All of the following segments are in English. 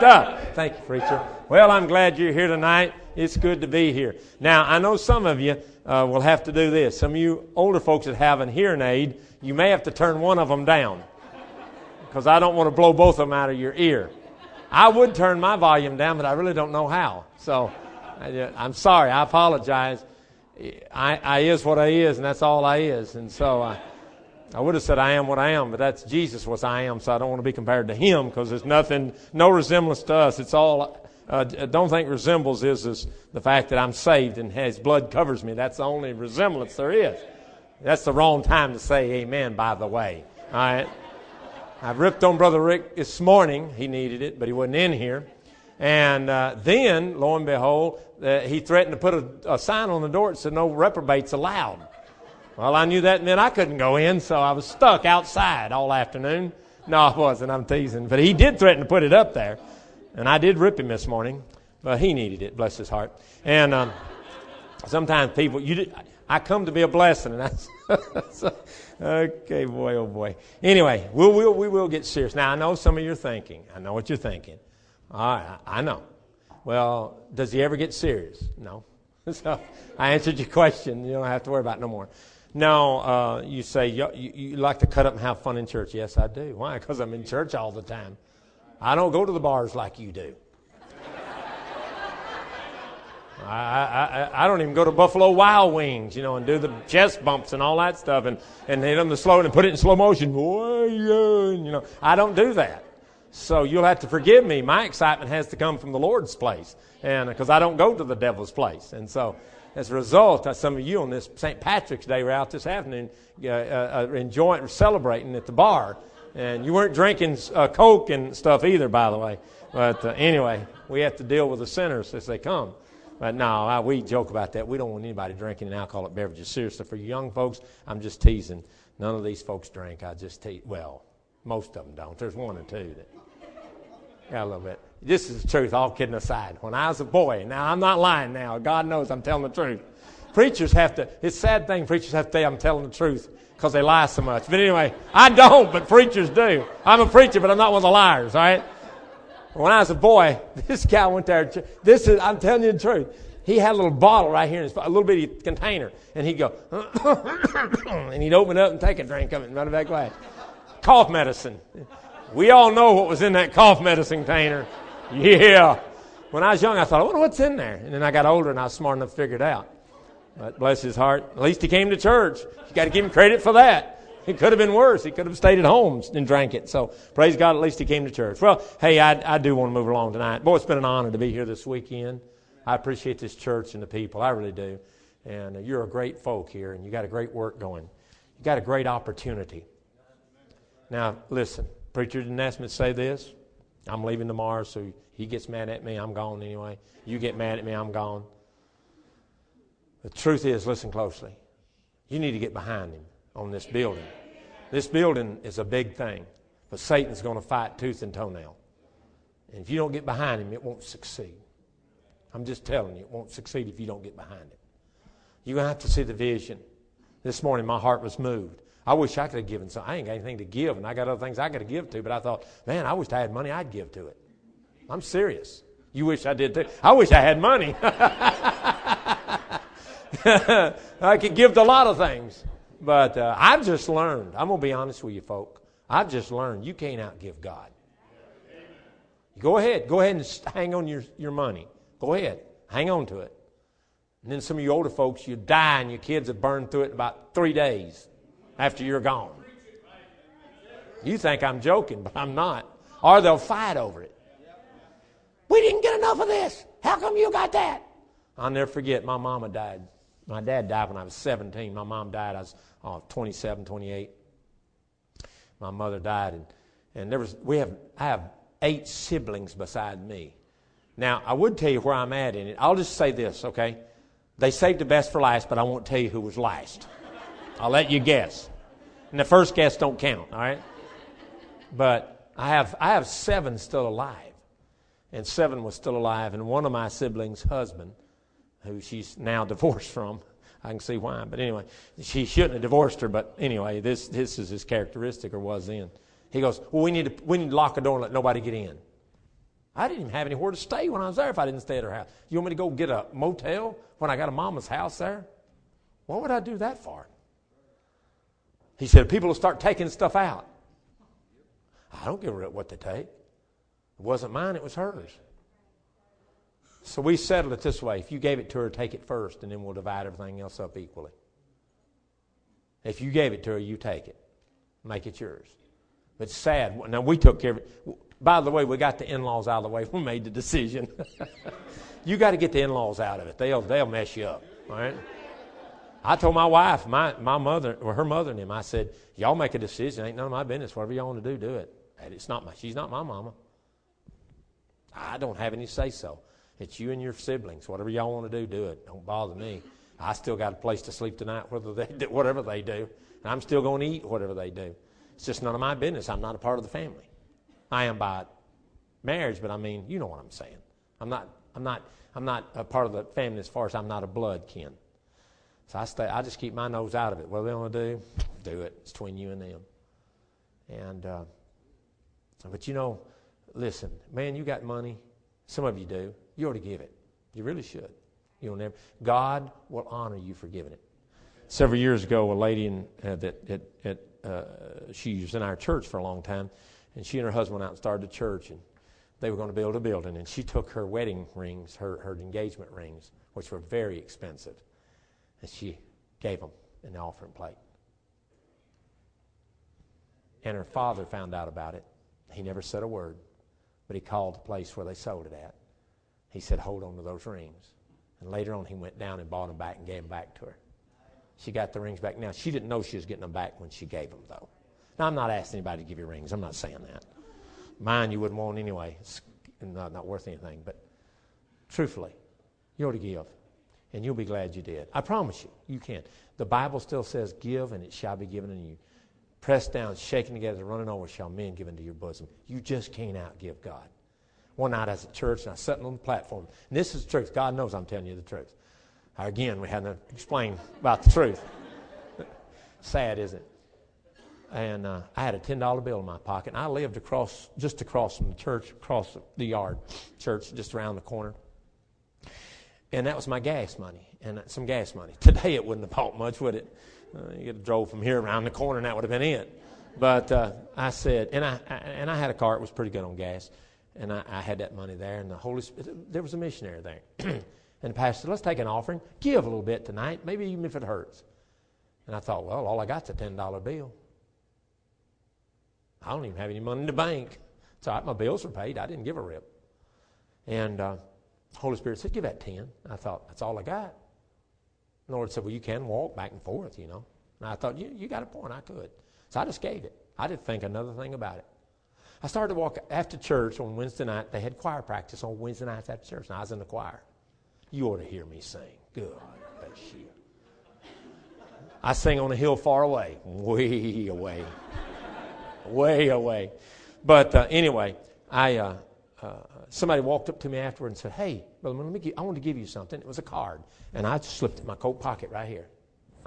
Duh. Thank you, preacher. Well, I'm glad you're here tonight. It's good to be here. Now, I know some of you uh, will have to do this. Some of you older folks that have an hearing aid, you may have to turn one of them down because I don't want to blow both of them out of your ear. I would turn my volume down, but I really don't know how. So I, am sorry. I apologize. I, I is what I is, and that's all I is. And so I, I would have said I am what I am, but that's Jesus was I am, so I don't want to be compared to him because there's nothing, no resemblance to us. It's all, uh, don't think resembles is, is the fact that I'm saved and his blood covers me. That's the only resemblance there is. That's the wrong time to say amen, by the way. All right? I've ripped on Brother Rick this morning. He needed it, but he wasn't in here. And uh, then, lo and behold, uh, he threatened to put a, a sign on the door that said, No reprobates allowed. Well, I knew that meant I couldn't go in, so I was stuck outside all afternoon. No, I wasn't. I'm teasing. But he did threaten to put it up there. And I did rip him this morning. But he needed it, bless his heart. And um, sometimes people, you did, I come to be a blessing. And that's, so, okay, boy, oh boy. Anyway, we'll, we'll, we will get serious. Now, I know some of you are thinking. I know what you're thinking. All right, I know. Well, does he ever get serious? No. So I answered your question. You don't have to worry about it no more. No, uh, you say you, you, like to cut up and have fun in church. Yes, I do. Why? Because I'm in church all the time. I don't go to the bars like you do. I, I, I don't even go to Buffalo Wild Wings, you know, and do the chest bumps and all that stuff and, and hit them the slow and put it in slow motion. Boy, you know, I don't do that. So you'll have to forgive me. My excitement has to come from the Lord's place, and because I don't go to the devil's place. And so, as a result, uh, some of you on this St. Patrick's Day were out this afternoon uh, uh, enjoying, celebrating at the bar, and you weren't drinking uh, Coke and stuff either, by the way. But uh, anyway, we have to deal with the sinners as they come. But no, I, we joke about that. We don't want anybody drinking alcoholic beverages. Seriously, for young folks, I'm just teasing. None of these folks drink. I just tease. Well, most of them don't. There's one or two that got a little bit. This is the truth, all kidding aside. When I was a boy, now I'm not lying now. God knows I'm telling the truth. Preachers have to, it's a sad thing, preachers have to say I'm telling the truth because they lie so much. But anyway, I don't, but preachers do. I'm a preacher, but I'm not one of the liars, all right? When I was a boy, this guy went there. This is, I'm telling you the truth. He had a little bottle right here, in his, a little bitty container, and he'd go, and he'd open it up and take a drink of it and run it back away. Cough medicine. We all know what was in that cough medicine container. Yeah. When I was young, I thought, I wonder what's in there. And then I got older and I was smart enough to figure it out. But bless his heart. At least he came to church. You got to give him credit for that. It could have been worse. He could have stayed at home and drank it. So praise God, at least he came to church. Well, hey, I, I do want to move along tonight. Boy, it's been an honor to be here this weekend. I appreciate this church and the people. I really do. And uh, you're a great folk here, and you got a great work going. You got a great opportunity. Now, listen. Preacher didn't ask me to say this. I'm leaving tomorrow, so he gets mad at me. I'm gone anyway. You get mad at me. I'm gone. The truth is, listen closely. You need to get behind him on this building. This building is a big thing, but Satan's going to fight tooth and toenail. And if you don't get behind him, it won't succeed. I'm just telling you, it won't succeed if you don't get behind it. You're going to have to see the vision. This morning, my heart was moved. I wish I could have given some. I ain't got anything to give, and I got other things I got to give to. But I thought, man, I wish I had money. I'd give to it. I'm serious. You wish I did too. I wish I had money. I could give to a lot of things, but uh, I've just learned. I'm gonna be honest with you, folk. I've just learned you can't outgive God. Go ahead. Go ahead and hang on your, your money. Go ahead. Hang on to it. And then some of you older folks, you die and your kids have burned through it in about three days after you're gone. You think I'm joking, but I'm not. Or they'll fight over it. We didn't get enough of this. How come you got that? I'll never forget, my mama died. My dad died when I was 17. My mom died, I was oh, 27, 28. My mother died, and, and there was, we have, I have eight siblings beside me. Now, I would tell you where I'm at in it. I'll just say this, okay? They saved the best for last, but I won't tell you who was last. I'll let you guess. And the first guess don't count, all right? But I have, I have seven still alive. And seven was still alive. And one of my siblings' husband, who she's now divorced from, I can see why. But anyway, she shouldn't have divorced her. But anyway, this, this is his characteristic or was then. He goes, Well, we need, to, we need to lock the door and let nobody get in. I didn't even have anywhere to stay when I was there if I didn't stay at her house. You want me to go get a motel when I got a mama's house there? What would I do that for? He said, people will start taking stuff out. I don't give a what they take. It wasn't mine, it was hers. So we settled it this way. If you gave it to her, take it first, and then we'll divide everything else up equally. If you gave it to her, you take it. Make it yours. It's sad. Now, we took care of it. By the way, we got the in laws out of the way. We made the decision. you got to get the in laws out of it, they'll, they'll mess you up. All right? I told my wife, my, my mother, or her mother and him, I said, Y'all make a decision. Ain't none of my business. Whatever y'all want to do, do it. And it's not my, she's not my mama. I don't have any say so. It's you and your siblings. Whatever y'all want to do, do it. Don't bother me. I still got a place to sleep tonight, whether they do, whatever they do. And I'm still going to eat whatever they do. It's just none of my business. I'm not a part of the family. I am by marriage, but I mean, you know what I'm saying. I'm not, I'm not, I'm not a part of the family as far as I'm not a blood kin. So I stay. I just keep my nose out of it. What they want to do, do it. It's between you and them. And uh, but you know, listen, man, you got money. Some of you do. You ought to give it. You really should. You'll never. God will honor you for giving it. Several years ago, a lady in, uh, that, that, that uh, she was in our church for a long time, and she and her husband went out and started a church, and they were going to build a building, and she took her wedding rings, her, her engagement rings, which were very expensive, and she gave them an offering plate. And her father found out about it. He never said a word, but he called the place where they sold it at. He said, Hold on to those rings. And later on, he went down and bought them back and gave them back to her. She got the rings back. Now, she didn't know she was getting them back when she gave them, though. Now, I'm not asking anybody to give you rings. I'm not saying that. Mine you wouldn't want anyway. It's not, not worth anything. But truthfully, you ought to give. And you'll be glad you did. I promise you, you can. The Bible still says, Give, and it shall be given unto you. Pressed down, shaken together, running over, shall men give into your bosom. You just can't outgive God. One night I was at church, and I was sitting on the platform. And this is the truth. God knows I'm telling you the truth. Again, we had to explain about the truth. Sad, isn't it? And uh, I had a ten dollar bill in my pocket. And I lived across, just across from the church, across the yard, church just around the corner. And that was my gas money, and some gas money. Today it wouldn't have bought much, would it? Uh, you could have drove from here around the corner, and that would have been it. But uh, I said, and I, I, and I had a car. It was pretty good on gas, and I, I had that money there. And the Holy Spirit, there was a missionary there. And the pastor said, let's take an offering. Give a little bit tonight, maybe even if it hurts. And I thought, well, all I got's a $10 bill. I don't even have any money in the bank. So my bills are paid. I didn't give a rip. And uh, Holy Spirit said, give that 10. I thought, that's all I got. And the Lord said, well, you can walk back and forth, you know. And I thought, you, you got a point. I could. So I just gave it. I didn't think another thing about it. I started to walk after church on Wednesday night. They had choir practice on Wednesday nights after church, and I was in the choir. You ought to hear me sing. Good. you. I sing on a hill far away, way away, way away. But uh, anyway, I uh, uh, somebody walked up to me afterward and said, "Hey, brother, let me give, I want to give you something." It was a card, and I slipped it in my coat pocket right here.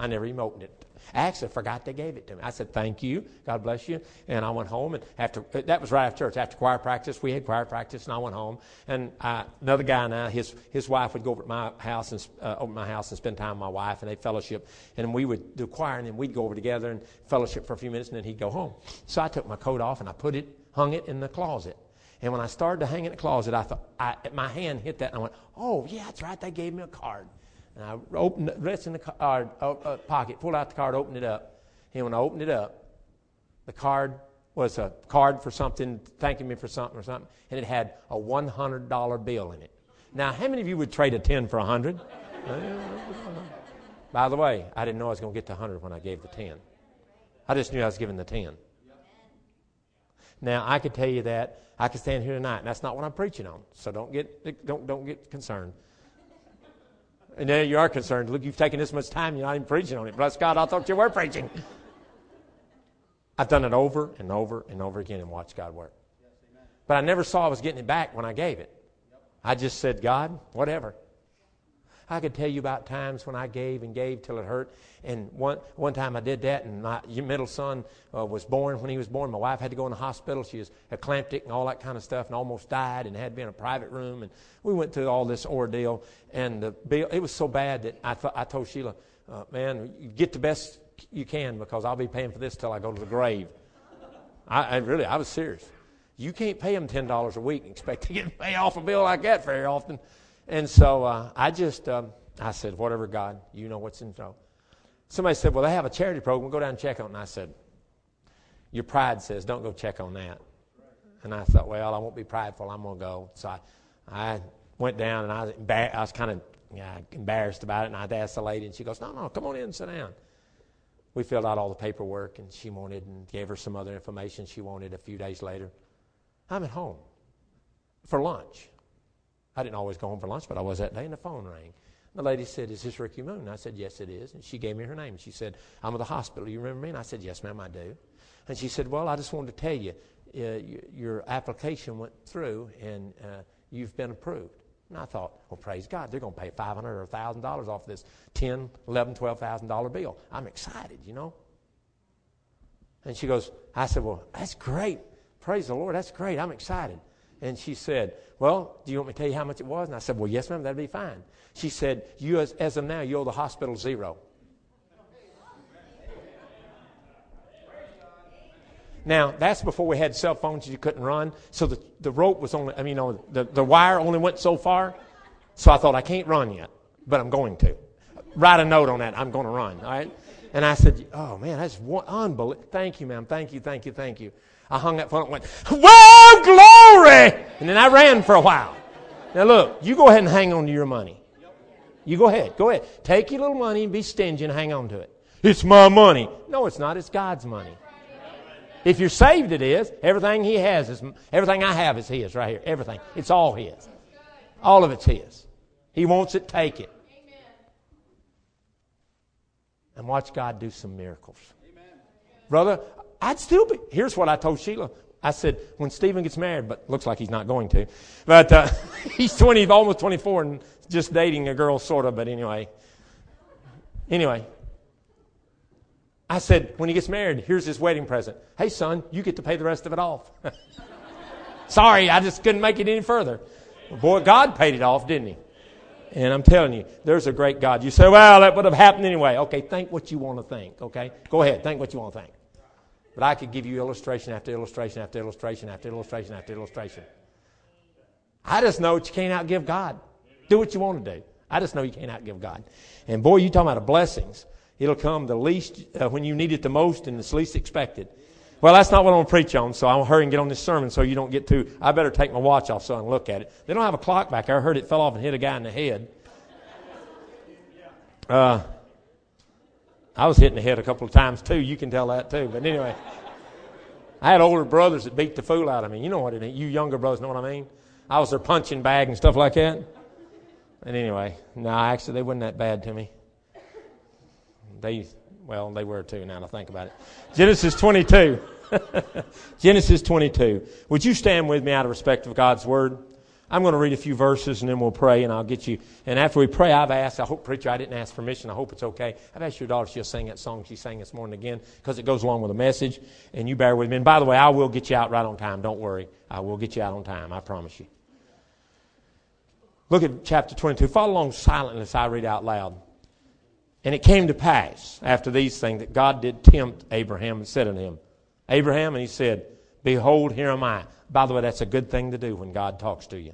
I never even opened it. I actually forgot they gave it to me. I said, thank you. God bless you. And I went home. And after, that was right after church. After choir practice, we had choir practice, and I went home. And I, another guy now, his, his wife would go over to my house and, uh, over my house and spend time with my wife, and they'd fellowship. And we would do choir, and then we'd go over together and fellowship for a few minutes, and then he'd go home. So I took my coat off, and I put it, hung it in the closet. And when I started to hang in the closet, I thought, I, my hand hit that, and I went, oh, yeah, that's right. They gave me a card. And I opened the rest in the card, uh, uh, pocket, pulled out the card, opened it up. And when I opened it up, the card was a card for something, thanking me for something or something, and it had a $100 bill in it. Now, how many of you would trade a 10 for a 100? By the way, I didn't know I was going to get to 100 when I gave the 10. I just knew I was giving the 10. Now, I could tell you that. I could stand here tonight, and that's not what I'm preaching on. So don't get, don't, don't get concerned. And now you are concerned. Look, you've taken this much time, you're not even preaching on it. Bless God, I thought you were preaching. I've done it over and over and over again and watched God work. But I never saw I was getting it back when I gave it. I just said, God, whatever. I could tell you about times when I gave and gave till it hurt. And one, one time I did that, and my middle son uh, was born. When he was born, my wife had to go in the hospital. She was eclamptic and all that kind of stuff and almost died and had to be in a private room. And we went through all this ordeal. And the bill, it was so bad that I, th- I told Sheila, uh, man, get the best you can because I'll be paying for this till I go to the grave. I, I really, I was serious. You can't pay them $10 a week and expect to get pay off a bill like that very often. And so uh, I just, um, I said, whatever, God, you know what's in store. Somebody said, well, they have a charity program. Go down and check on it. And I said, your pride says don't go check on that. And I thought, well, I won't be prideful. I'm going to go. So I, I went down and I was, embar- was kind of yeah, embarrassed about it. And I asked the lady, and she goes, no, no, come on in and sit down. We filled out all the paperwork, and she wanted and gave her some other information she wanted a few days later. I'm at home for lunch. I didn't always go home for lunch, but I was that day, and the phone rang. The lady said, Is this Ricky Moon? I said, Yes, it is. And she gave me her name. She said, I'm at the hospital. You remember me? And I said, Yes, ma'am, I do. And she said, Well, I just wanted to tell you, uh, your application went through and uh, you've been approved. And I thought, well, praise God, they're going to pay 500 or $1,000 off this 10, 11, $12,000 bill. I'm excited, you know. And she goes, I said, well, that's great. Praise the Lord, that's great. I'm excited. And she said, Well, do you want me to tell you how much it was? And I said, Well, yes, ma'am, that'd be fine. She said, You, as, as of now, you owe the hospital zero. Now, that's before we had cell phones you couldn't run. So the, the rope was only, I mean, you know, the, the wire only went so far. So I thought, I can't run yet, but I'm going to. Write a note on that. I'm going to run, all right? And I said, Oh, man, that's unbelievable. Thank you, ma'am. Thank you, thank you, thank you. I hung that phone and went, Whoa, glory! And then I ran for a while. Now, look, you go ahead and hang on to your money. You go ahead. Go ahead. Take your little money and be stingy and hang on to it. It's my money. No, it's not. It's God's money. If you're saved, it is. Everything He has is, everything I have is His right here. Everything. It's all His. All of it's His. He wants it, take it. And watch God do some miracles. Brother, I'd still be. Here's what I told Sheila. I said, when Stephen gets married, but looks like he's not going to. But uh, he's 20, almost 24 and just dating a girl, sort of, but anyway. Anyway, I said, when he gets married, here's his wedding present. Hey, son, you get to pay the rest of it off. Sorry, I just couldn't make it any further. Boy, God paid it off, didn't he? And I'm telling you, there's a great God. You say, well, that would have happened anyway. Okay, think what you want to think, okay? Go ahead, think what you want to think. But I could give you illustration after illustration after illustration after illustration after illustration. I just know that you can't outgive God. Do what you want to do. I just know you can't outgive God. And boy, you talking about blessings. It'll come the least uh, when you need it the most and it's least expected. Well, that's not what I'm going to preach on, so I'll hurry and get on this sermon so you don't get too. I better take my watch off so I can look at it. They don't have a clock back there. I heard it fell off and hit a guy in the head. Uh, I was hitting the head a couple of times too. You can tell that too. But anyway, I had older brothers that beat the fool out of me. You know what it is. You younger brothers know what I mean. I was their punching bag and stuff like that. And anyway, no, actually, they weren't that bad to me. They, well, they were too. Now to think about it, Genesis 22. Genesis 22. Would you stand with me out of respect of God's word? I'm going to read a few verses and then we'll pray and I'll get you. And after we pray, I've asked, I hope, preacher, I didn't ask permission. I hope it's okay. I've asked your daughter she'll sing that song she sang this morning again because it goes along with the message. And you bear with me. And by the way, I will get you out right on time. Don't worry. I will get you out on time. I promise you. Look at chapter 22. Follow along silently as I read out loud. And it came to pass after these things that God did tempt Abraham and said unto him, Abraham, and he said, Behold, here am I. By the way, that's a good thing to do when God talks to you.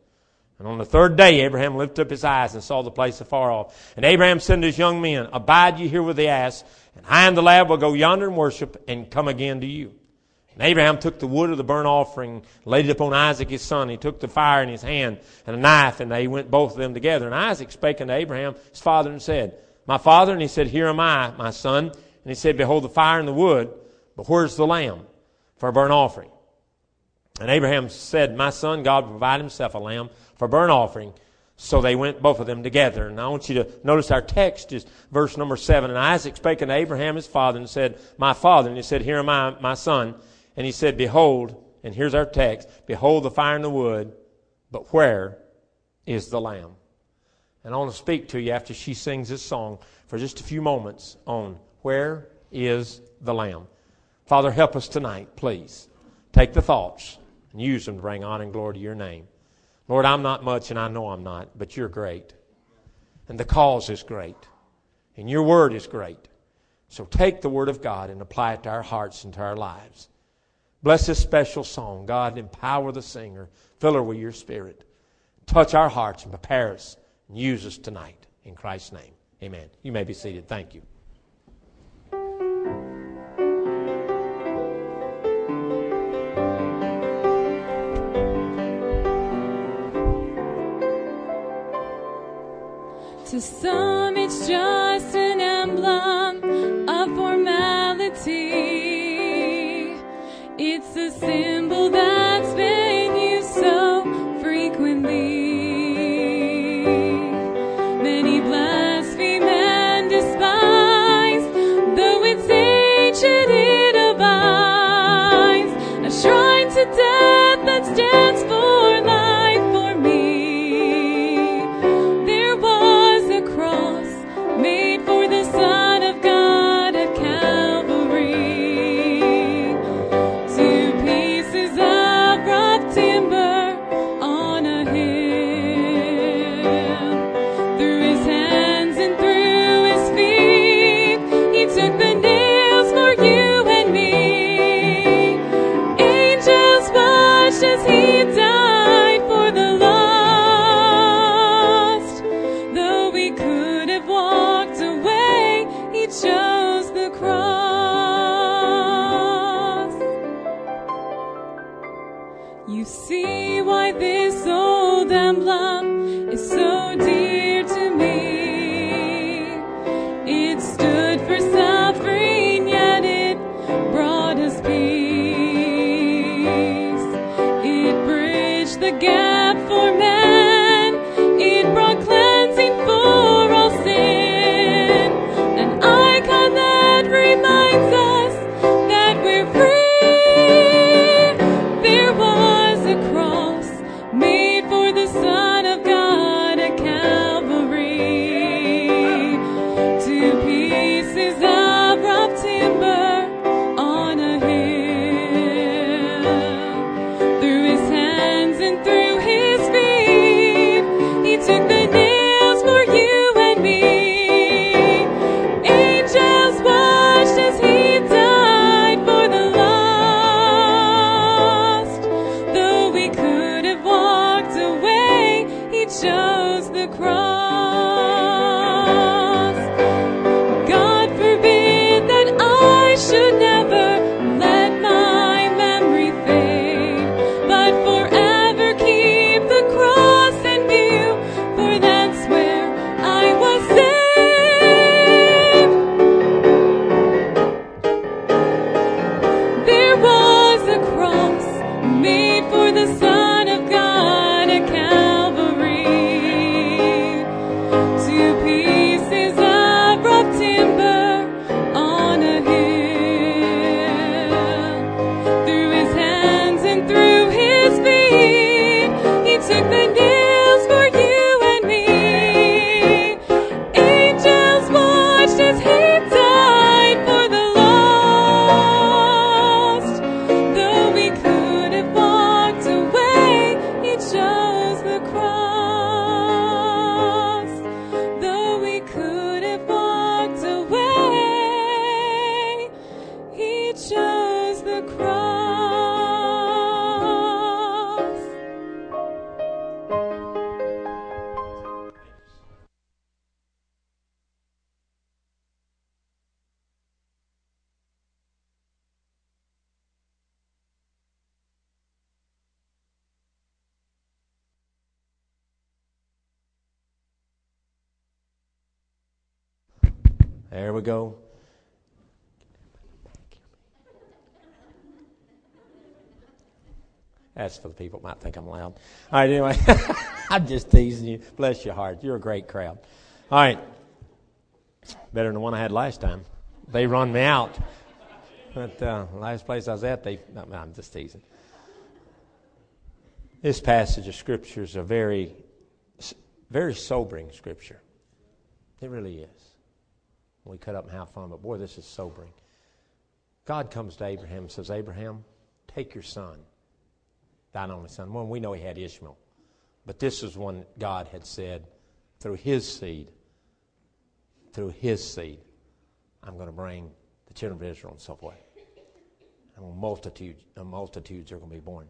And on the third day, Abraham lifted up his eyes and saw the place afar off. And Abraham said to his young men, Abide ye here with the ass, and I and the lad will go yonder and worship, and come again to you. And Abraham took the wood of the burnt offering, laid it upon Isaac his son. He took the fire in his hand and a knife, and they went both of them together. And Isaac spake unto Abraham his father and said, My father, and he said, Here am I, my son. And he said, Behold the fire and the wood, But where's the lamb for a burnt offering? And Abraham said, My son, God will provide himself a lamb for burnt offering. So they went, both of them together. And I want you to notice our text is verse number seven. And Isaac spake unto Abraham his father and said, My father. And he said, Here am I, my son. And he said, Behold, and here's our text, Behold the fire and the wood, but where is the lamb? And I want to speak to you after she sings this song for just a few moments on where is the lamb. Father, help us tonight, please. Take the thoughts and use them to bring honor and glory to your name. Lord, I'm not much and I know I'm not, but you're great. And the cause is great. And your word is great. So take the word of God and apply it to our hearts and to our lives. Bless this special song. God, empower the singer. Fill her with your spirit. Touch our hearts and prepare us and use us tonight. In Christ's name. Amen. You may be seated. Thank you. To some, it's just an emblem of formality. It's a symbol that's That's for the people that might think I'm loud. All right, anyway, I'm just teasing you. Bless your heart. You're a great crowd. All right. Better than the one I had last time. They run me out. But uh, last place I was at, they. No, I'm just teasing. This passage of Scripture is a very, very sobering Scripture. It really is. We cut up and have fun, but boy, this is sobering. God comes to Abraham and says, Abraham, take your son, thine only son. Well, we know he had Ishmael, but this is one God had said through his seed, through his seed, I'm going to bring the children of Israel and so forth. And multitudes, multitudes are going to be born.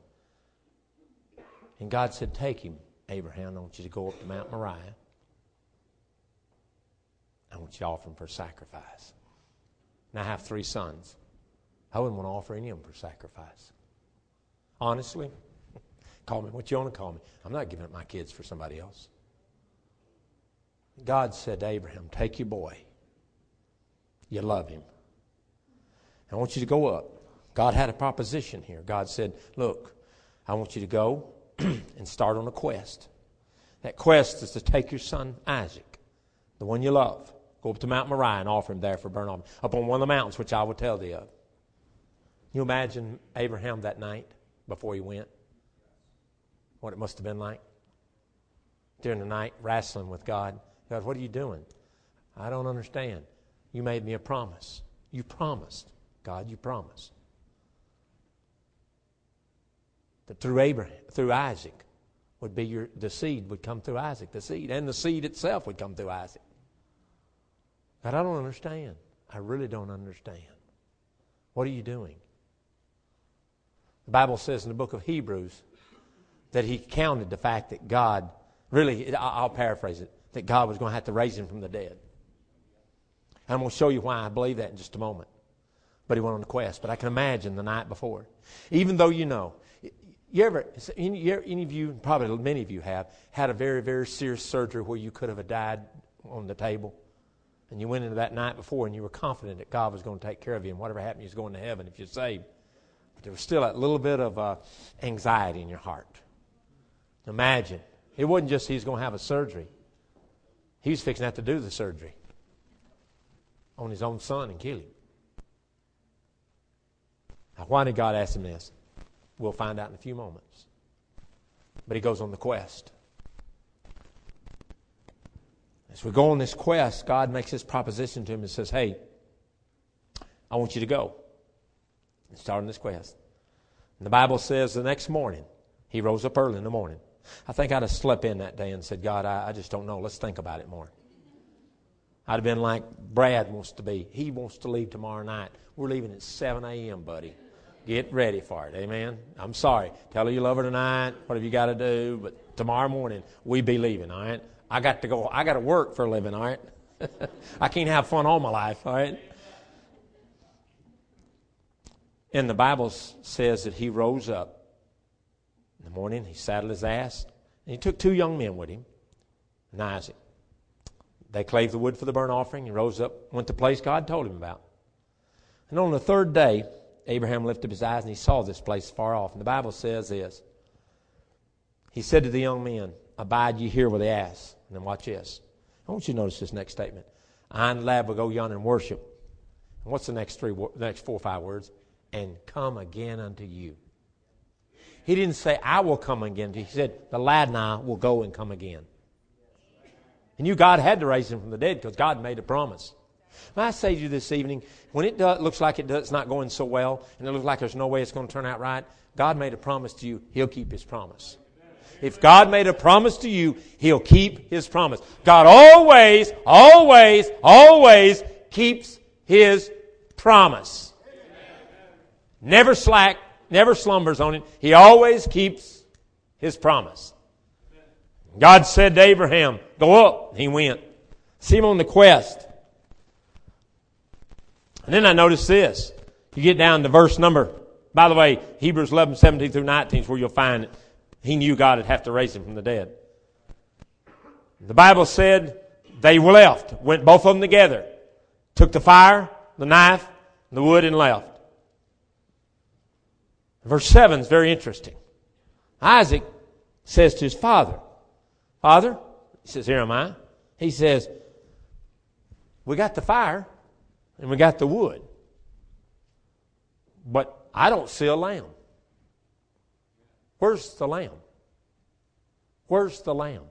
And God said, Take him, Abraham. I want you to go up to Mount Moriah. I want you to offer him for sacrifice. And I have three sons. I wouldn't want to offer any of them for sacrifice. Honestly, call me what you want to call me. I'm not giving up my kids for somebody else. God said to Abraham, Take your boy. You love him. I want you to go up. God had a proposition here. God said, Look, I want you to go and start on a quest. That quest is to take your son Isaac, the one you love, go up to Mount Moriah and offer him there for burnt offering, up on one of the mountains which I will tell thee of. You imagine Abraham that night before he went? What it must have been like? During the night, wrestling with God. God, what are you doing? I don't understand. You made me a promise. You promised. God, you promised. That through Abraham, through Isaac, would be your the seed would come through Isaac, the seed, and the seed itself would come through Isaac. God, I don't understand. I really don't understand. What are you doing? The Bible says in the book of Hebrews that he counted the fact that God, really, I'll paraphrase it, that God was going to have to raise him from the dead. And I'm going to show you why I believe that in just a moment. But he went on a quest. But I can imagine the night before. Even though you know, you ever, any, of you, probably many of you have, had a very, very serious surgery where you could have died on the table? And you went into that night before and you were confident that God was going to take care of you and whatever happened, you was going to heaven if you're saved. But there was still a little bit of uh, anxiety in your heart. Imagine. It wasn't just he's going to have a surgery. He was fixing to have to do the surgery on his own son and kill him. Now, why did God ask him this? We'll find out in a few moments. But he goes on the quest. As we go on this quest, God makes this proposition to him and says, Hey, I want you to go and start on this quest. And the Bible says the next morning, he rose up early in the morning. I think I'd have slept in that day and said, God, I, I just don't know. Let's think about it more. I'd have been like Brad wants to be. He wants to leave tomorrow night. We're leaving at 7 a.m., buddy. Get ready for it. Amen. I'm sorry. Tell her you love her tonight, whatever you got to do, but tomorrow morning we be leaving, all right? I got to go. I got to work for a living, all right? I can't have fun all my life, all right? And the Bible says that he rose up in the morning, he saddled his ass, and he took two young men with him and Isaac. They clave the wood for the burnt offering. He rose up, went to the place God told him about. And on the third day, Abraham lifted up his eyes and he saw this place far off. And the Bible says this He said to the young men, Abide ye here with the ass. And then watch this. I want you to notice this next statement. I and lad will go yonder and worship. And what's the next three, next four or five words? and come again unto you. He didn't say, I will come again. He said, the lad and I will go and come again. He knew God had to raise him from the dead because God made a promise. May I say to you this evening, when it does, looks like it does, it's not going so well, and it looks like there's no way it's going to turn out right, God made a promise to you, He'll keep His promise. If God made a promise to you, He'll keep His promise. God always, always, always keeps His promise never slack, never slumbers on it. He always keeps his promise. God said to Abraham, Go up. He went. See him on the quest. And then I noticed this. You get down to verse number, by the way, Hebrews 11, 17 through 19 is where you'll find it. He knew God would have to raise him from the dead. The Bible said they left, went both of them together, took the fire, the knife, the wood, and left. Verse 7 is very interesting. Isaac says to his father, Father, he says, Here am I. He says, We got the fire and we got the wood, but I don't see a lamb. Where's the lamb? Where's the lamb?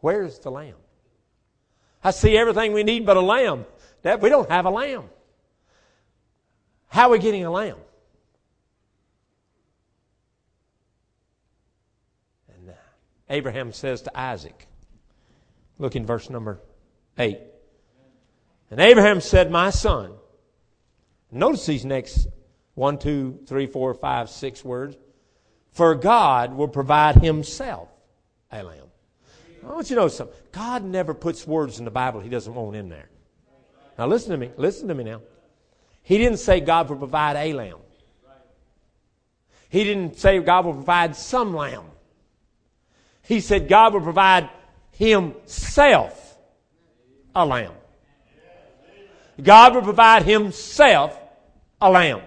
Where's the lamb? I see everything we need but a lamb. That we don't have a lamb. How are we getting a lamb? And uh, Abraham says to Isaac, look in verse number 8. And Abraham said, My son. Notice these next one, two, three, four, five, six words. For God will provide himself a lamb. I want you to know something. God never puts words in the Bible he doesn't want in there. Now listen to me. Listen to me now. He didn't say God will provide a lamb. He didn't say God will provide some lamb. He said God will provide himself a lamb. God will provide himself a lamb.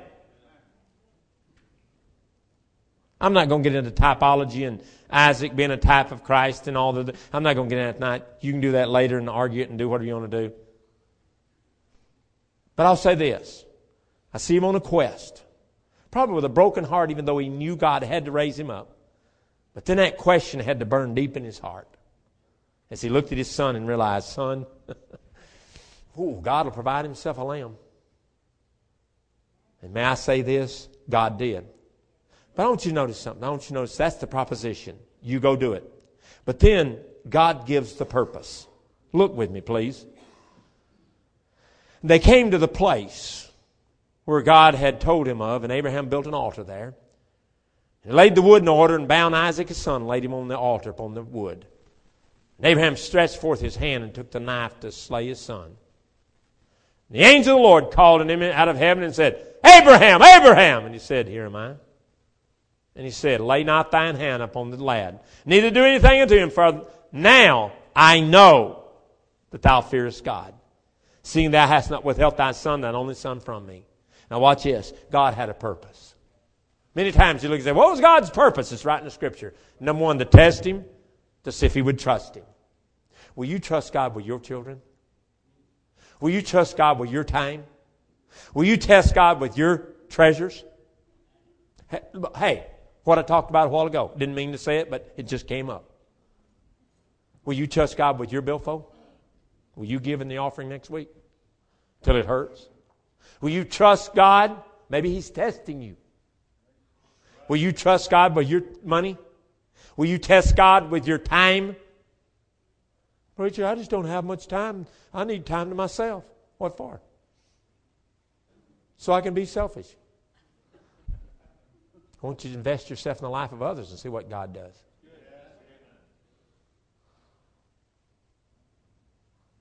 I'm not going to get into typology and Isaac being a type of Christ and all the. I'm not going to get into that tonight. You can do that later and argue it and do whatever you want to do. But I'll say this I see him on a quest, probably with a broken heart, even though he knew God had to raise him up. But then that question had to burn deep in his heart as he looked at his son and realized, son, ooh, God will provide himself a lamb. And may I say this? God did. But I want you to notice something. I want you to notice that's the proposition. You go do it. But then God gives the purpose. Look with me, please. They came to the place where God had told him of, and Abraham built an altar there. He laid the wood in order and bound Isaac his son, laid him on the altar upon the wood. And Abraham stretched forth his hand and took the knife to slay his son. And the angel of the Lord called on him out of heaven and said, Abraham, Abraham! And he said, Here am I. And he said, Lay not thine hand upon the lad, neither do anything unto him, for now I know that thou fearest God, seeing thou hast not withheld thy son, thine only son, from me. Now watch this. God had a purpose. Many times you look and say, What was God's purpose? It's right in the scripture. Number one, to test him, to see if he would trust him. Will you trust God with your children? Will you trust God with your time? Will you test God with your treasures? Hey, what I talked about a while ago. Didn't mean to say it, but it just came up. Will you trust God with your billfold? Will you give in the offering next week? Till it hurts? Will you trust God? Maybe He's testing you. Will you trust God with your money? Will you test God with your time? Preacher, I just don't have much time. I need time to myself. What for? So I can be selfish. I want you to invest yourself in the life of others and see what God does.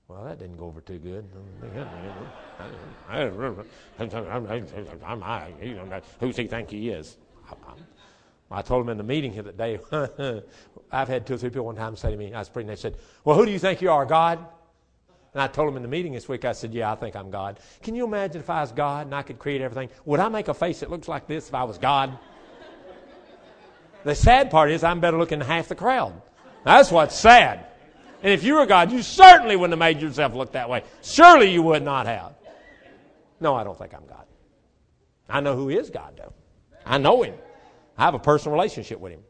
Well, that didn't go over too good. High. Who's he think he is? I told him in the meeting here that day. I've had two or three people one time say to me, I was preaching, they said, Well, who do you think you are, God? And I told him in the meeting this week, I said, Yeah, I think I'm God. Can you imagine if I was God and I could create everything? Would I make a face that looks like this if I was God? The sad part is I'm better looking than half the crowd. That's what's sad. And if you were God, you certainly wouldn't have made yourself look that way. Surely you would not have. No, I don't think I'm God. I know who is God, though. I know Him. I have a personal relationship with Him.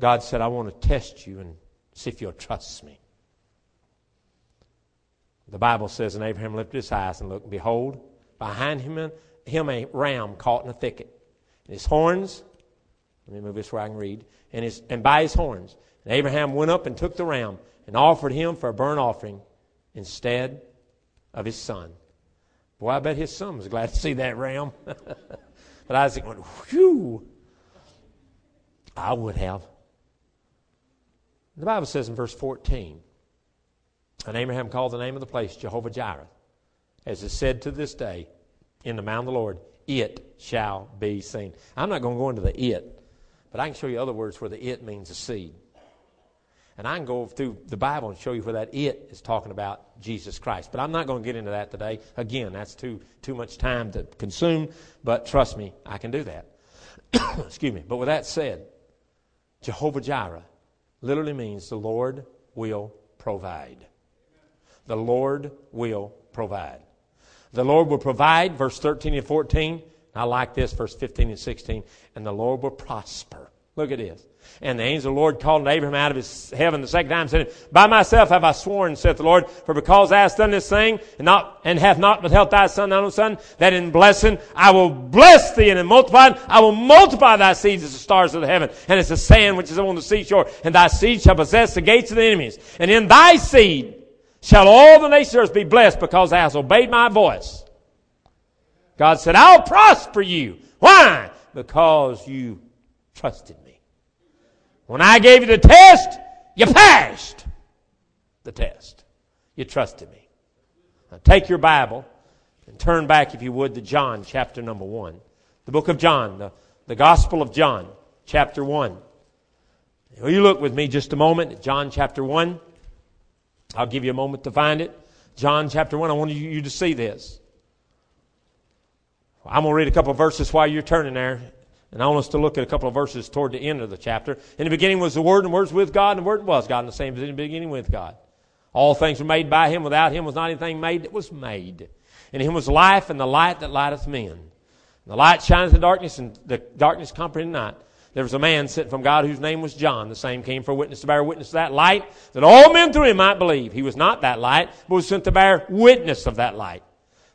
God said, I want to test you and see if you'll trust me. The Bible says, and Abraham lifted his eyes and looked, and behold, behind him, him a ram caught in a thicket and his horns. Let me move this where I can read. And, his, and by his horns. And Abraham went up and took the ram and offered him for a burnt offering instead of his son. Boy, I bet his son was glad to see that ram. but Isaac went, whew. I would have. The Bible says in verse 14, and Abraham called the name of the place Jehovah Jireh, as is said to this day in the mount of the Lord, it shall be seen. I'm not going to go into the it, but I can show you other words where the it means a seed. And I can go through the Bible and show you where that it is talking about Jesus Christ. But I'm not going to get into that today. Again, that's too, too much time to consume, but trust me, I can do that. Excuse me. But with that said, Jehovah Jireh literally means the Lord will provide. The Lord will provide. The Lord will provide, verse 13 and 14. I like this, verse 15 and 16. And the Lord will prosper. Look at this. And the angel of the Lord called Abraham out of his heaven the second time, and said, By myself have I sworn, saith the Lord, for because thou hast done this thing, and not and hath not withheld thy son, thine own son, that in blessing I will bless thee, and in multiplying I will multiply thy seeds as the stars of the heaven, and as the sand which is on the seashore, and thy seed shall possess the gates of the enemies. And in thy seed shall all the nations be blessed, because thou hast obeyed my voice. God said, I'll prosper you. Why? Because you trusted me. When I gave you the test, you passed the test. You trusted me. Now take your Bible and turn back, if you would, to John chapter number 1. The book of John, the, the Gospel of John, chapter 1. Will you look with me just a moment at John chapter 1? I'll give you a moment to find it. John chapter 1, I want you to see this. I'm going to read a couple verses while you're turning there. And I want us to look at a couple of verses toward the end of the chapter. In the beginning was the Word, and the Word was with God, and the Word was God, and the same as in the beginning with God. All things were made by Him. Without Him was not anything made that was made. In Him was life, and the light that lighteth men. And the light shineth in darkness, and the darkness comprehended not. There was a man sent from God whose name was John. The same came for witness to bear witness to that light, that all men through him might believe. He was not that light, but was sent to bear witness of that light.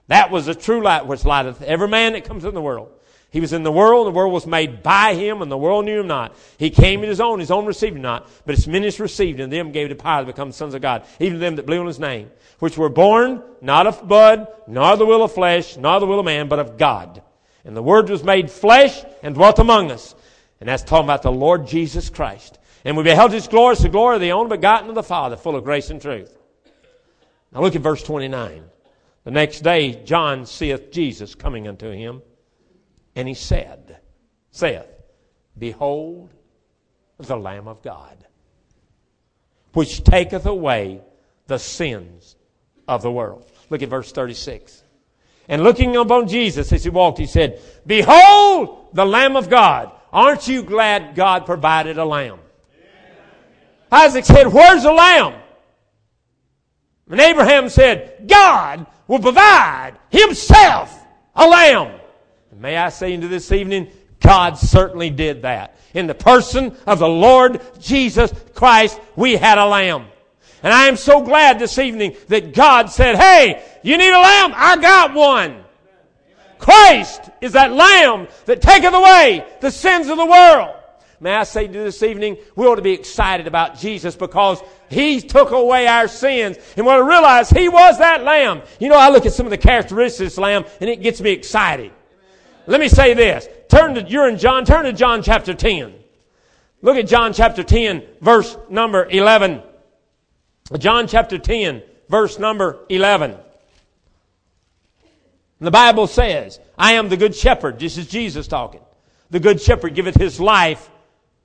That was the true light which lighteth every man that comes in the world. He was in the world, the world was made by him, and the world knew him not. He came in his own, his own received him not, but his ministers received, and them gave the power to become sons of God, even them that believe on his name, which were born not of blood, nor the will of flesh, nor the will of man, but of God. And the Word was made flesh and dwelt among us. And that's talking about the Lord Jesus Christ. And we beheld his glory, the glory of the only begotten of the Father, full of grace and truth. Now look at verse 29. The next day, John seeth Jesus coming unto him, and he said, saith, Behold the Lamb of God, which taketh away the sins of the world. Look at verse 36. And looking upon Jesus as he walked, he said, Behold the Lamb of God. Aren't you glad God provided a lamb? Isaac said, Where's the lamb? And Abraham said, God will provide himself a lamb. And may I say into this evening, God certainly did that. In the person of the Lord Jesus Christ, we had a lamb. And I am so glad this evening that God said, Hey, you need a lamb? I got one. Christ is that lamb that taketh away the sins of the world. May I say to this evening, we ought to be excited about Jesus because He took away our sins. And we ought to realize He was that lamb. You know, I look at some of the characteristics of this lamb and it gets me excited. Let me say this. Turn to, you're in John, turn to John chapter 10. Look at John chapter 10, verse number 11. John chapter 10, verse number 11. The Bible says, I am the good shepherd. This is Jesus talking. The good shepherd giveth his life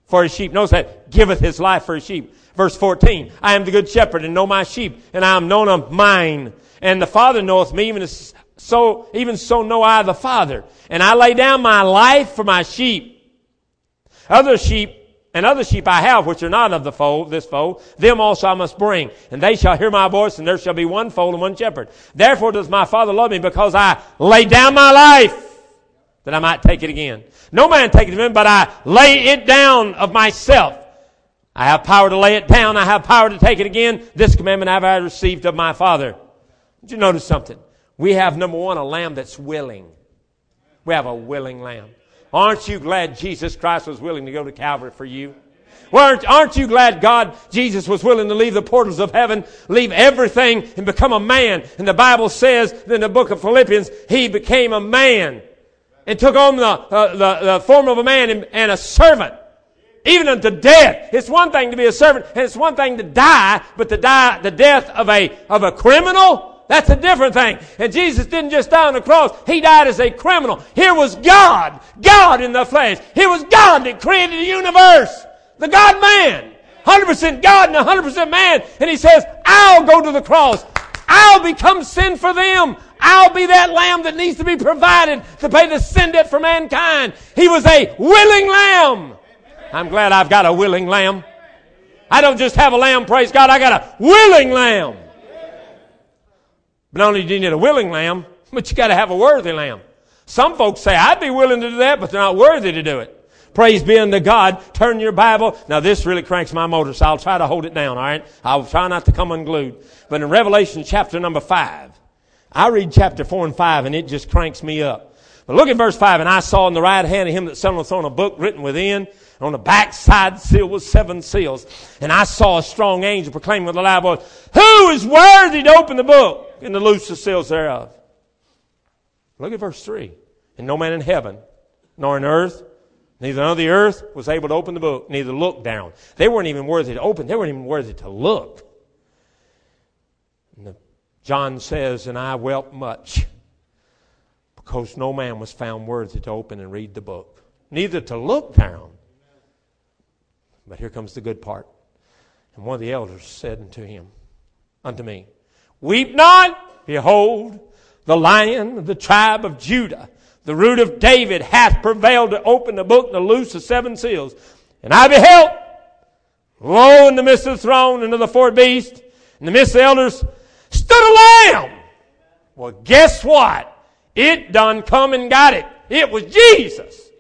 for his sheep. Notice that, giveth his life for his sheep. Verse 14, I am the good shepherd and know my sheep, and I am known of mine. And the Father knoweth me, even so, even so know I the Father. And I lay down my life for my sheep. Other sheep and other sheep I have, which are not of the fold, this fold, them also I must bring. And they shall hear my voice, and there shall be one fold and one shepherd. Therefore does my Father love me, because I lay down my life, that I might take it again. No man taketh it me, but I lay it down of myself. I have power to lay it down. I have power to take it again. This commandment have I received of my Father. Did you notice something? We have, number one, a lamb that's willing. We have a willing lamb. Aren't you glad Jesus Christ was willing to go to Calvary for you? Aren't, aren't you glad God, Jesus, was willing to leave the portals of heaven, leave everything, and become a man? And the Bible says in the book of Philippians, He became a man and took on the, uh, the, the, form of a man and, and a servant. Even unto death. It's one thing to be a servant, and it's one thing to die, but to die the death of a, of a criminal, that's a different thing. And Jesus didn't just die on the cross. He died as a criminal. Here was God. God in the flesh. Here was God that created the universe. The God man. 100% God and 100% man. And he says, I'll go to the cross. I'll become sin for them. I'll be that lamb that needs to be provided to pay the sin debt for mankind. He was a willing lamb. I'm glad I've got a willing lamb. I don't just have a lamb, praise God, I got a willing lamb. But not only do you need a willing lamb, but you got to have a worthy lamb. Some folks say, I'd be willing to do that, but they're not worthy to do it. Praise be unto God. Turn your Bible. Now this really cranks my motor, so I'll try to hold it down, alright? I'll try not to come unglued. But in Revelation chapter number five, I read chapter four and five and it just cranks me up. But look at verse five, and I saw in the right hand of him that sat on the throne a book written within, on the backside sealed with seven seals. And I saw a strong angel proclaiming with a loud voice, Who is worthy to open the book and to loose the seals thereof? Look at verse 3. And no man in heaven, nor in earth, neither on the earth was able to open the book, neither look down. They weren't even worthy to open, they weren't even worthy to look. The, John says, And I wept much, because no man was found worthy to open and read the book, neither to look down. But here comes the good part. And one of the elders said unto him, unto me, Weep not, behold, the lion of the tribe of Judah, the root of David, hath prevailed to open the book and to loose the seven seals. And I beheld, lo, in the midst of the throne and of the four beasts, in the midst of the elders, stood a lamb. Well, guess what? It done come and got it. It was Jesus.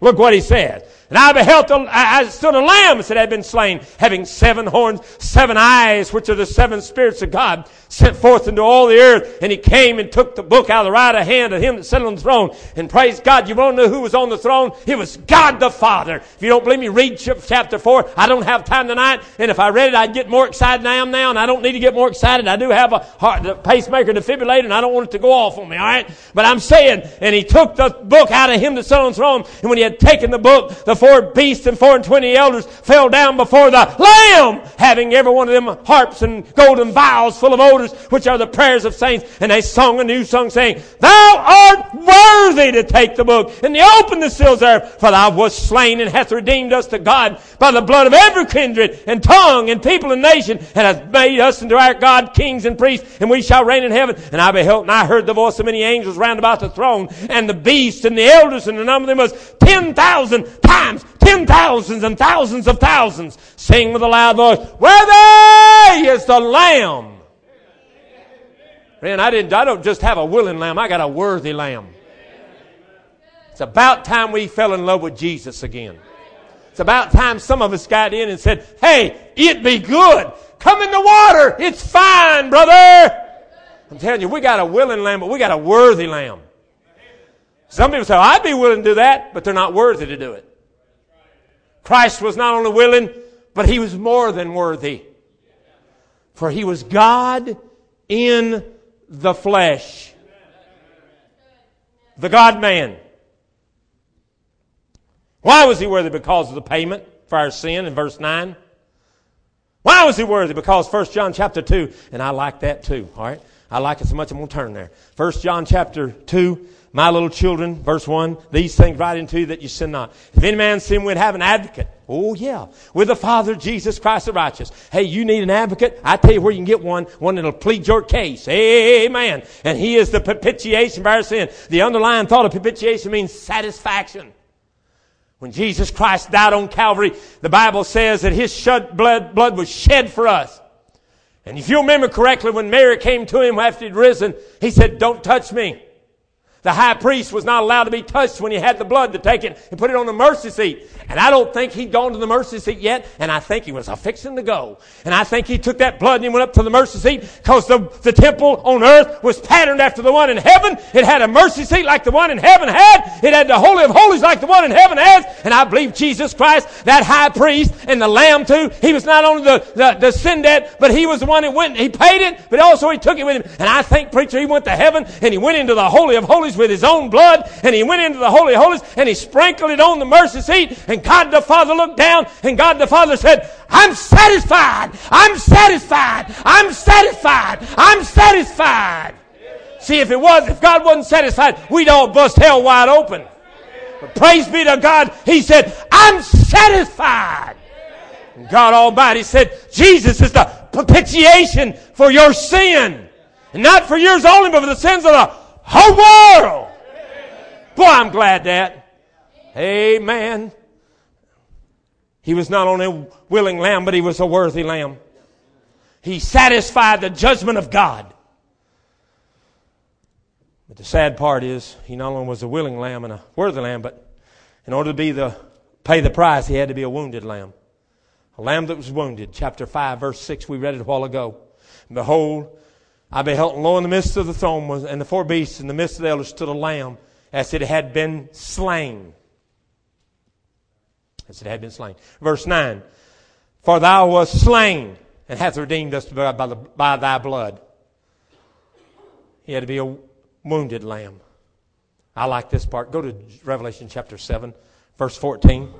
Look what he says. And I beheld, the, I stood a lamb that had been slain, having seven horns, seven eyes, which are the seven spirits of God, sent forth into all the earth. And he came and took the book out of the right hand of him that sat on the throne. And praise God, you won't know who was on the throne? It was God the Father. If you don't believe me, read chapter 4. I don't have time tonight. And if I read it, I'd get more excited than I am now. And I don't need to get more excited. I do have a heart, a pacemaker defibrillator, and I don't want it to go off on me, alright? But I'm saying, and he took the book out of him that sat on the throne. And when he had taken the book, the four beasts and four and twenty elders fell down before the Lamb, having every one of them harps and golden vials full of odors, which are the prayers of saints. And they sung a new song saying, Thou art worthy to take the book and to open the seals thereof, for thou wast slain and hast redeemed us to God by the blood of every kindred and tongue and people and nation, and hast made us into our God kings and priests, and we shall reign in heaven. And I beheld and I heard the voice of many angels round about the throne, and the beast and the elders, and the number of them was ten thousand times ten thousands and thousands of thousands, sing with a loud voice, Worthy is the Lamb. Man, I didn't, I don't just have a willing lamb, I got a worthy lamb. It's about time we fell in love with Jesus again. It's about time some of us got in and said, Hey, it be good. Come in the water. It's fine, brother. I'm telling you, we got a willing lamb, but we got a worthy lamb. Some people say, oh, I'd be willing to do that, but they're not worthy to do it. Christ was not only willing, but he was more than worthy. For he was God in the flesh. The God man. Why was he worthy? Because of the payment for our sin in verse 9. Why was he worthy? Because 1 John chapter 2, and I like that too, alright? I like it so much I'm going to turn there. 1 John chapter 2, my little children, verse 1, these things write into you that you sin not. If any man sin, we'd have an advocate. Oh yeah. With the Father, Jesus Christ the righteous. Hey, you need an advocate? I tell you where you can get one. One that'll plead your case. Amen. And He is the propitiation for our sin. The underlying thought of propitiation means satisfaction. When Jesus Christ died on Calvary, the Bible says that His shed blood, blood was shed for us. And if you remember correctly, when Mary came to Him after He'd risen, He said, don't touch me. The high priest was not allowed to be touched when he had the blood to take it and put it on the mercy seat. And I don't think he'd gone to the mercy seat yet, and I think he was a fixing to go. And I think he took that blood and he went up to the mercy seat because the, the temple on earth was patterned after the one in heaven. It had a mercy seat like the one in heaven had. It had the Holy of Holies like the one in heaven has. And I believe Jesus Christ, that high priest and the lamb too, he was not only the, the, the sin debt, but he was the one that went, he paid it, but also he took it with him. And I think, preacher, he went to heaven and he went into the Holy of Holies with his own blood and he went into the Holy Holies and he sprinkled it on the mercy seat and God the Father looked down and God the Father said, I'm satisfied. I'm satisfied. I'm satisfied. I'm satisfied. See, if it was, if God wasn't satisfied, we'd all bust hell wide open. But praise be to God, He said, I'm satisfied. And God Almighty said, Jesus is the propitiation for your sin. And not for yours only, but for the sins of the whole world. Boy, I'm glad that. Amen. He was not only a willing lamb, but he was a worthy lamb. He satisfied the judgment of God. But the sad part is, he not only was a willing lamb and a worthy lamb, but in order to be the pay the price, he had to be a wounded lamb. A lamb that was wounded. Chapter 5, verse 6, we read it a while ago. Behold, I beheld, lo, in the midst of the throne was, and the four beasts, in the midst of the elders stood a lamb, as it had been slain. As it had been slain. Verse 9, For thou wast slain, and hath redeemed us by, the, by thy blood. He had to be a wounded lamb. I like this part. Go to Revelation chapter 7, verse 14.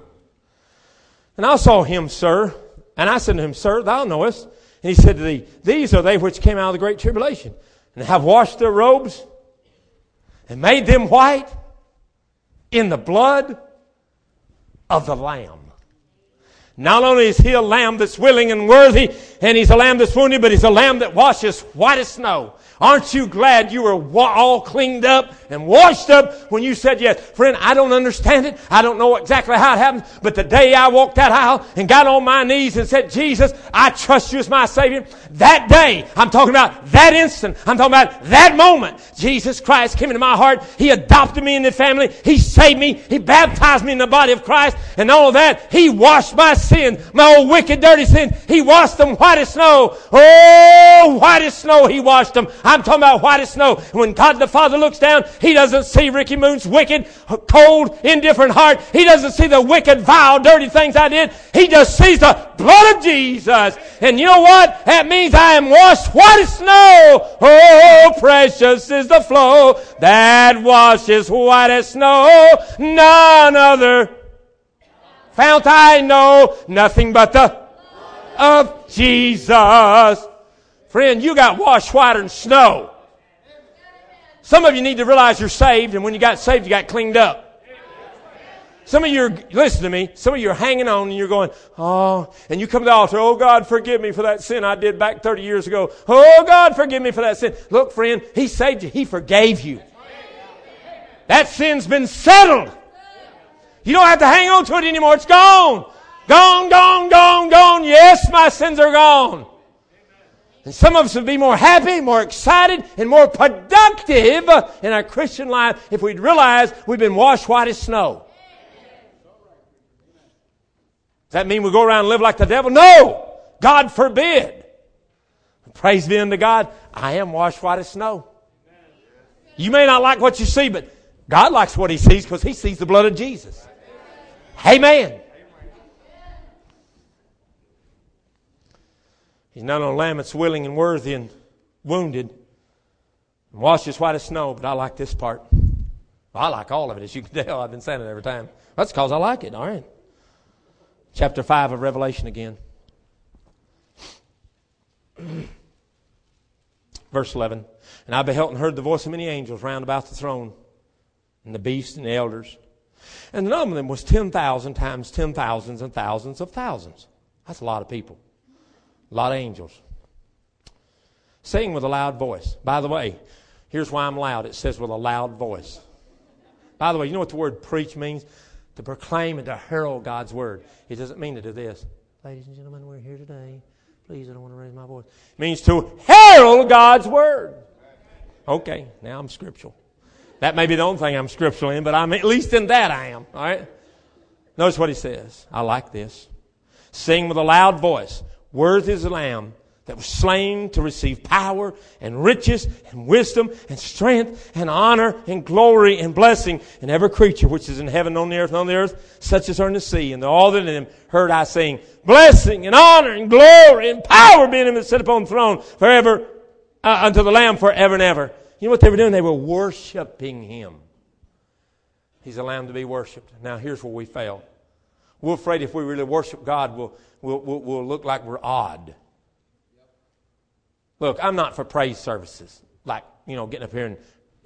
And I saw him, sir, and I said to him, Sir, thou knowest. And he said to thee, These are they which came out of the great tribulation, and have washed their robes, and made them white in the blood of the Lamb. Not only is he a lamb that's willing and worthy, and he's a lamb that's wounded, but he's a lamb that washes white as snow. Aren't you glad you were all cleaned up and washed up when you said yes? Friend, I don't understand it. I don't know exactly how it happened, but the day I walked that aisle and got on my knees and said, Jesus, I trust you as my Savior, that day, I'm talking about that instant, I'm talking about that moment, Jesus Christ came into my heart. He adopted me in the family. He saved me. He baptized me in the body of Christ. And all that, He washed my sin, my old wicked, dirty sin. He washed them white as snow. Oh, white as snow, He washed them. I'm talking about white as snow. When God the Father looks down, He doesn't see Ricky Moon's wicked, cold, indifferent heart. He doesn't see the wicked, vile, dirty things I did. He just sees the blood of Jesus. And you know what? That means I am washed white as snow. Oh, precious is the flow that washes white as snow. None other fount I know, nothing but the of Jesus. Friend, you got washed whiter than snow. Some of you need to realize you're saved, and when you got saved, you got cleaned up. Some of you are, listen to me, some of you are hanging on and you're going, oh, and you come to the altar, oh God, forgive me for that sin I did back 30 years ago. Oh God, forgive me for that sin. Look, friend, He saved you. He forgave you. That sin's been settled. You don't have to hang on to it anymore. It's gone. Gone, gone, gone, gone. Yes, my sins are gone. And some of us would be more happy, more excited, and more productive in our Christian life if we'd realize we've been washed white as snow. Does that mean we go around and live like the devil? No! God forbid. Praise be unto God. I am washed white as snow. You may not like what you see, but God likes what He sees because He sees the blood of Jesus. Amen. He's not lamb that's willing and worthy and wounded and washed as white as snow, but I like this part. I like all of it, as you can tell. I've been saying it every time. That's because I like it, all right? Chapter 5 of Revelation again. Verse 11. And I beheld and heard the voice of many angels round about the throne, and the beasts and the elders. And the number of them was 10,000 times ten thousands and thousands of thousands. That's a lot of people. A lot of angels. Sing with a loud voice. By the way, here's why I'm loud. It says with a loud voice. By the way, you know what the word preach means? To proclaim and to herald God's word. It doesn't mean to do this. Ladies and gentlemen, we're here today. Please, I don't want to raise my voice. It means to herald God's word. Okay, now I'm scriptural. That may be the only thing I'm scriptural in, but I'm at least in that I am. All right? Notice what he says. I like this. Sing with a loud voice. Worthy is the Lamb that was slain to receive power and riches and wisdom and strength and honor and glory and blessing. And every creature which is in heaven, on the earth, and on the earth, such as are in the sea, and all that in them heard I sing, blessing and honor and glory and power being him that sit upon the throne forever, uh, unto the Lamb forever and ever. You know what they were doing? They were worshiping him. He's a lamb to be worshiped. Now here's where we fail. We're afraid if we really worship God, we'll, we'll, we'll, we'll look like we're odd. Look, I'm not for praise services, like, you know, getting up here and.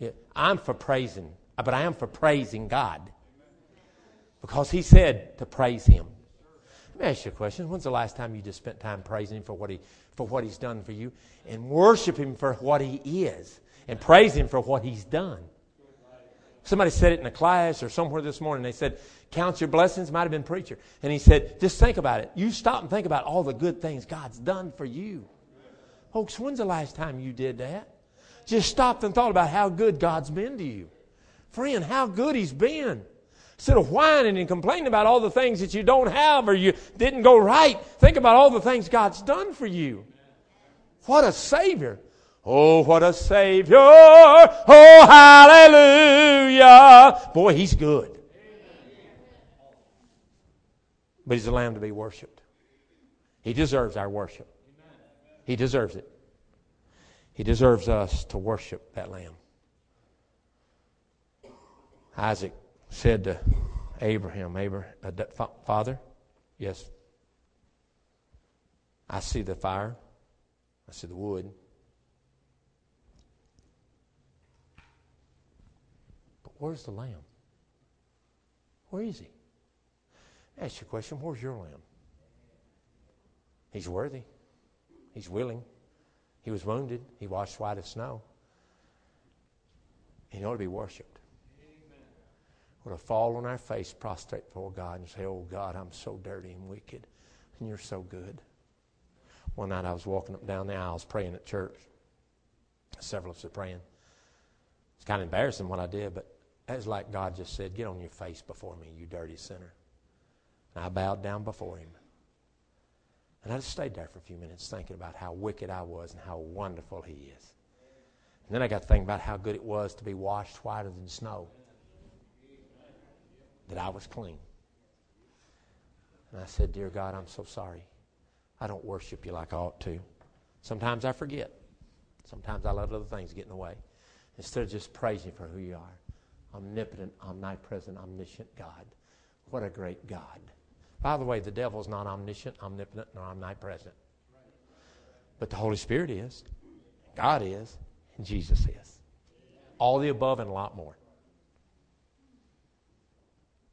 Yeah, I'm for praising, but I am for praising God. Because He said to praise Him. Let me ask you a question. When's the last time you just spent time praising Him for what He, for what He's done for you and worship Him for what He is and praise Him for what He's done. Somebody said it in a class or somewhere this morning. They said, Count your blessings. Might have been preacher. And he said, Just think about it. You stop and think about all the good things God's done for you. Folks, when's the last time you did that? Just stopped and thought about how good God's been to you. Friend, how good He's been. Instead of whining and complaining about all the things that you don't have or you didn't go right, think about all the things God's done for you. What a Savior. Oh, what a Savior. Oh, hallelujah. Boy, He's good. But He's a lamb to be worshiped. He deserves our worship. He deserves it. He deserves us to worship that lamb. Isaac said to Abraham, Abraham uh, Father, yes, I see the fire, I see the wood. But where's the lamb? Where is he? Ask you a question where's your lamb? He's worthy, he's willing. He was wounded. He washed white as snow. He ought to be worshipped. We're to fall on our face, prostrate before God, and say, Oh God, I'm so dirty and wicked, and you're so good. One night I was walking up down the aisles praying at church. Several of us were praying. It's kind of embarrassing what I did, but was like God just said, Get on your face before me, you dirty sinner. And I bowed down before him. And I just stayed there for a few minutes thinking about how wicked I was and how wonderful He is. And then I got to think about how good it was to be washed whiter than snow, that I was clean. And I said, Dear God, I'm so sorry. I don't worship you like I ought to. Sometimes I forget. Sometimes I let other things get in the way. Instead of just praising you for who you are. Omnipotent, omnipresent, omniscient God. What a great God. By the way, the devil's not omniscient, omnipotent, nor omnipresent. But the Holy Spirit is. God is. And Jesus is. All the above and a lot more.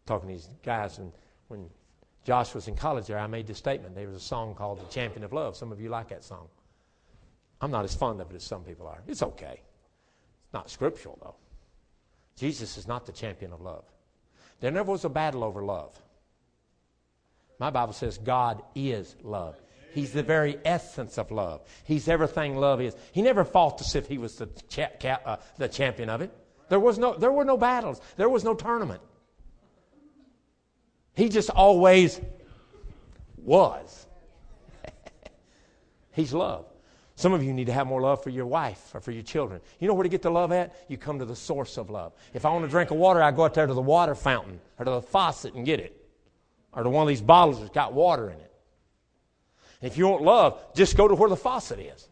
Talking to these guys, and when Josh was in college there, I made this statement. There was a song called The Champion of Love. Some of you like that song. I'm not as fond of it as some people are. It's okay. It's not scriptural, though. Jesus is not the champion of love. There never was a battle over love. My Bible says God is love. He's the very essence of love. He's everything love is. He never fought as if he was the, cha- ca- uh, the champion of it. There, was no, there were no battles, there was no tournament. He just always was. He's love. Some of you need to have more love for your wife or for your children. You know where to get the love at? You come to the source of love. If I want to drink of water, I go out there to the water fountain or to the faucet and get it or to one of these bottles that's got water in it. And if you want love, just go to where the faucet is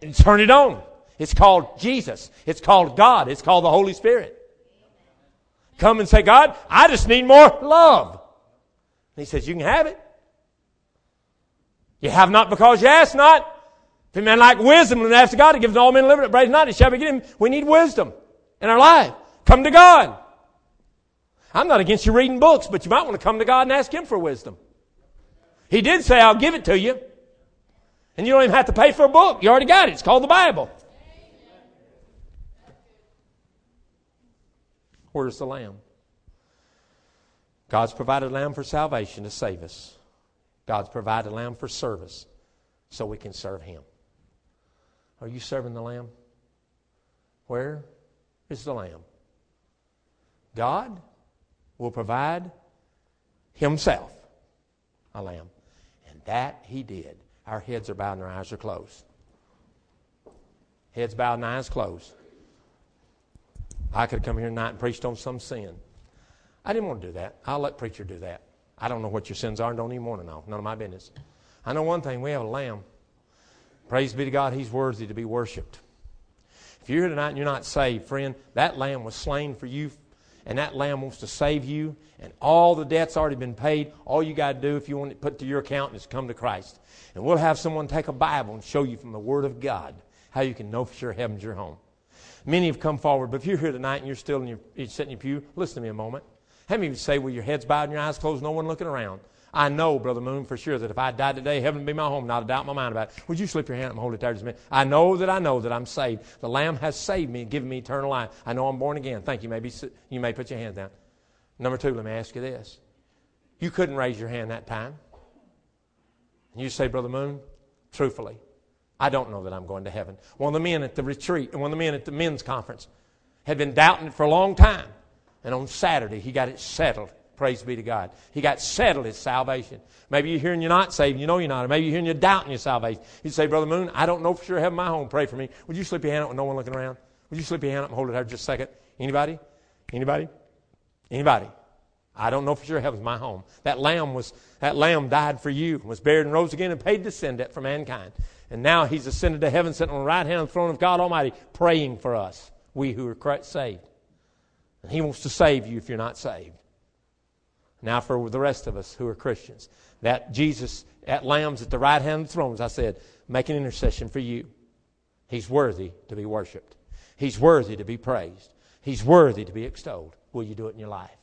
and turn it on. It's called Jesus. It's called God. It's called the Holy Spirit. Come and say, God, I just need more love. And he says, You can have it. You have not because you ask not. If a man like wisdom and ask God he gives all men living, praise not, he shall be given. We need wisdom in our life. Come to God. I'm not against you reading books, but you might want to come to God and ask Him for wisdom. He did say, I'll give it to you. And you don't even have to pay for a book. You already got it. It's called the Bible. Where's the lamb? God's provided a lamb for salvation to save us. God's provided a lamb for service so we can serve Him. Are you serving the lamb? Where is the lamb? God will provide himself a lamb. And that he did. Our heads are bowed and our eyes are closed. Heads bowed and eyes closed. I could have come here tonight and preached on some sin. I didn't want to do that. I'll let preacher do that. I don't know what your sins are and don't even want to know. None of my business. I know one thing we have a lamb. Praise be to God, he's worthy to be worshiped. If you're here tonight and you're not saved, friend, that lamb was slain for you and that lamb wants to save you, and all the debt's already been paid. All you got to do, if you want it put to your account, is come to Christ. And we'll have someone take a Bible and show you from the Word of God how you can know for sure heaven's your home. Many have come forward, but if you're here tonight and you're still in your, you're sitting in your pew, listen to me a moment. How many of you say with your heads bowed and your eyes closed, no one looking around? I know, Brother Moon, for sure that if I died today, heaven would be my home, not a doubt in my mind about it. Would you slip your hand up and hold it there just a minute? I know that I know that I'm saved. The Lamb has saved me and given me eternal life. I know I'm born again. Thank you. Maybe you may put your hand down. Number two, let me ask you this. You couldn't raise your hand that time. And you say, Brother Moon, truthfully, I don't know that I'm going to heaven. One of the men at the retreat and one of the men at the men's conference had been doubting it for a long time. And on Saturday, he got it settled. Praise be to God. He got settled his salvation. Maybe you're hearing you're not saved, you know you're not. Or maybe you're hearing you're doubting your salvation. You say, Brother Moon, I don't know for sure heaven my home. Pray for me. Would you slip your hand up with no one looking around? Would you slip your hand up and hold it there just a second? Anybody? Anybody? Anybody? I don't know for sure heaven's my home. That lamb was that lamb died for you, was buried and rose again and paid the sin debt for mankind. And now he's ascended to heaven, sitting on the right hand of the throne of God Almighty, praying for us, we who are saved. And he wants to save you if you're not saved. Now, for the rest of us who are Christians, that Jesus, at lambs at the right hand of the throne, as I said, make an intercession for you. He's worthy to be worshiped. He's worthy to be praised. He's worthy to be extolled. Will you do it in your life?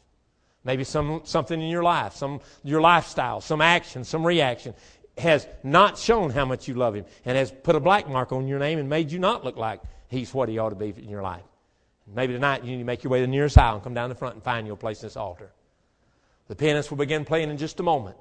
Maybe some, something in your life, some your lifestyle, some action, some reaction has not shown how much you love him and has put a black mark on your name and made you not look like he's what he ought to be in your life. Maybe tonight you need to make your way to the nearest aisle and come down the front and find your place in this altar. The pianist will begin playing in just a moment.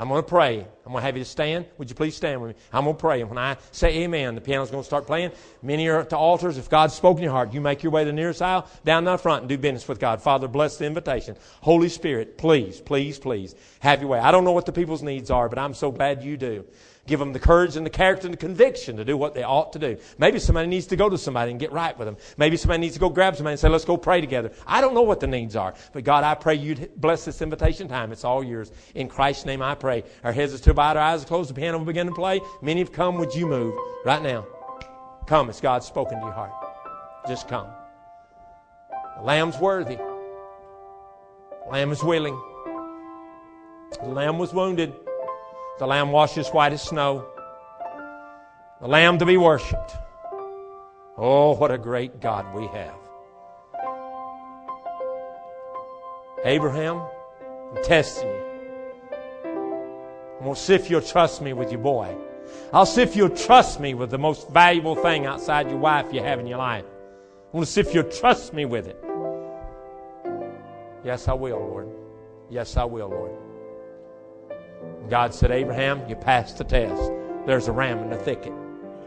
I'm going to pray. I'm going to have you to stand. Would you please stand with me? I'm going to pray. And when I say amen, the piano's going to start playing. Many are at the altars. If God's spoken in your heart, you make your way to the nearest aisle, down the front, and do business with God. Father, bless the invitation. Holy Spirit, please, please, please, have your way. I don't know what the people's needs are, but I'm so glad you do. Give them the courage and the character and the conviction to do what they ought to do. Maybe somebody needs to go to somebody and get right with them. Maybe somebody needs to go grab somebody and say, let's go pray together. I don't know what the needs are. But God, I pray you'd bless this invitation time. It's all yours. In Christ's name I pray. Our heads are still bowed, our eyes are closed, the piano will begin to play. Many have come. Would you move right now? Come as God's spoken to your heart. Just come. The lamb's worthy. The lamb is willing. The lamb was wounded. The Lamb washes white as snow. The Lamb to be worshiped. Oh, what a great God we have. Abraham, I'm testing you. I'm going to see if you'll trust me with your boy. I'll see if you'll trust me with the most valuable thing outside your wife you have in your life. I want to see if you'll trust me with it. Yes, I will, Lord. Yes, I will, Lord. God said, Abraham, you passed the test. There's a ram in the thicket.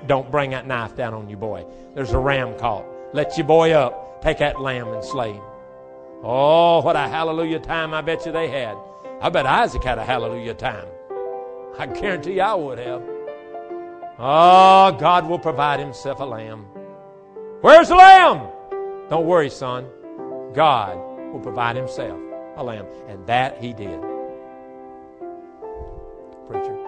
Don't bring that knife down on your boy. There's a ram caught. Let your boy up. Take that lamb and slay him. Oh, what a hallelujah time I bet you they had. I bet Isaac had a hallelujah time. I guarantee I would have. Oh, God will provide himself a lamb. Where's the lamb? Don't worry, son. God will provide himself a lamb. And that he did preacher.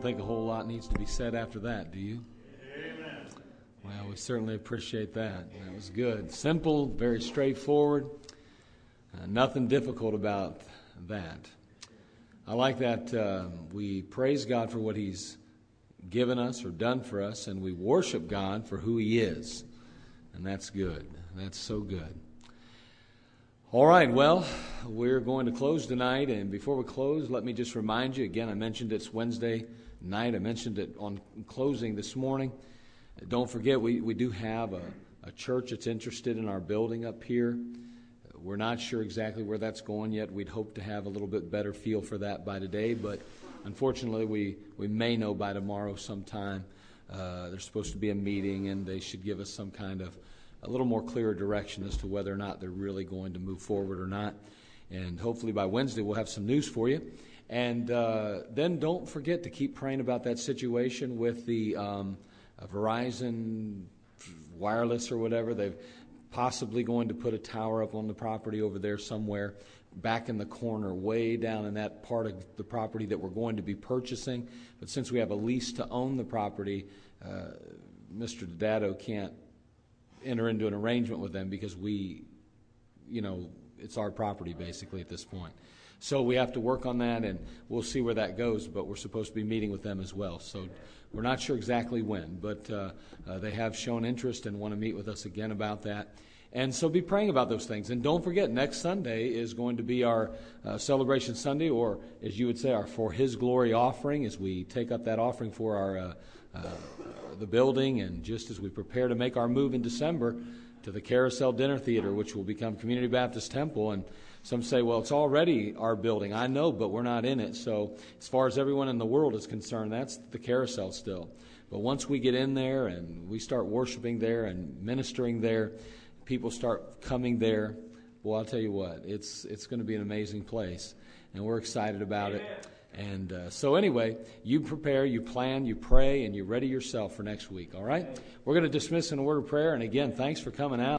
Don't think a whole lot needs to be said after that, do you? Amen. Well, we certainly appreciate that. That was good. Simple, very straightforward. Uh, nothing difficult about that. I like that uh, we praise God for what He's given us or done for us, and we worship God for who He is. And that's good. That's so good. All right, well, we're going to close tonight. And before we close, let me just remind you again, I mentioned it's Wednesday night. I mentioned it on closing this morning. Don't forget, we, we do have a, a church that's interested in our building up here. We're not sure exactly where that's going yet. We'd hope to have a little bit better feel for that by today, but unfortunately, we, we may know by tomorrow sometime. Uh, there's supposed to be a meeting, and they should give us some kind of a little more clear direction as to whether or not they're really going to move forward or not. And hopefully by Wednesday, we'll have some news for you. And uh, then don't forget to keep praying about that situation with the um, Verizon wireless or whatever. They've possibly going to put a tower up on the property over there somewhere back in the corner, way down in that part of the property that we're going to be purchasing. But since we have a lease to own the property, uh, Mr. Dado can't enter into an arrangement with them because we, you know, it's our property basically at this point. So we have to work on that, and we'll see where that goes. But we're supposed to be meeting with them as well. So we're not sure exactly when, but uh, uh, they have shown interest and want to meet with us again about that. And so be praying about those things. And don't forget, next Sunday is going to be our uh, celebration Sunday, or as you would say, our For His Glory offering, as we take up that offering for our uh, uh, the building, and just as we prepare to make our move in December to the Carousel Dinner Theater, which will become Community Baptist Temple. And some say, well, it's already our building. I know, but we're not in it. So, as far as everyone in the world is concerned, that's the carousel still. But once we get in there and we start worshiping there and ministering there, people start coming there. Well, I'll tell you what, it's, it's going to be an amazing place. And we're excited about Amen. it. And uh, so, anyway, you prepare, you plan, you pray, and you ready yourself for next week, all right? We're going to dismiss in a word of prayer. And again, thanks for coming out.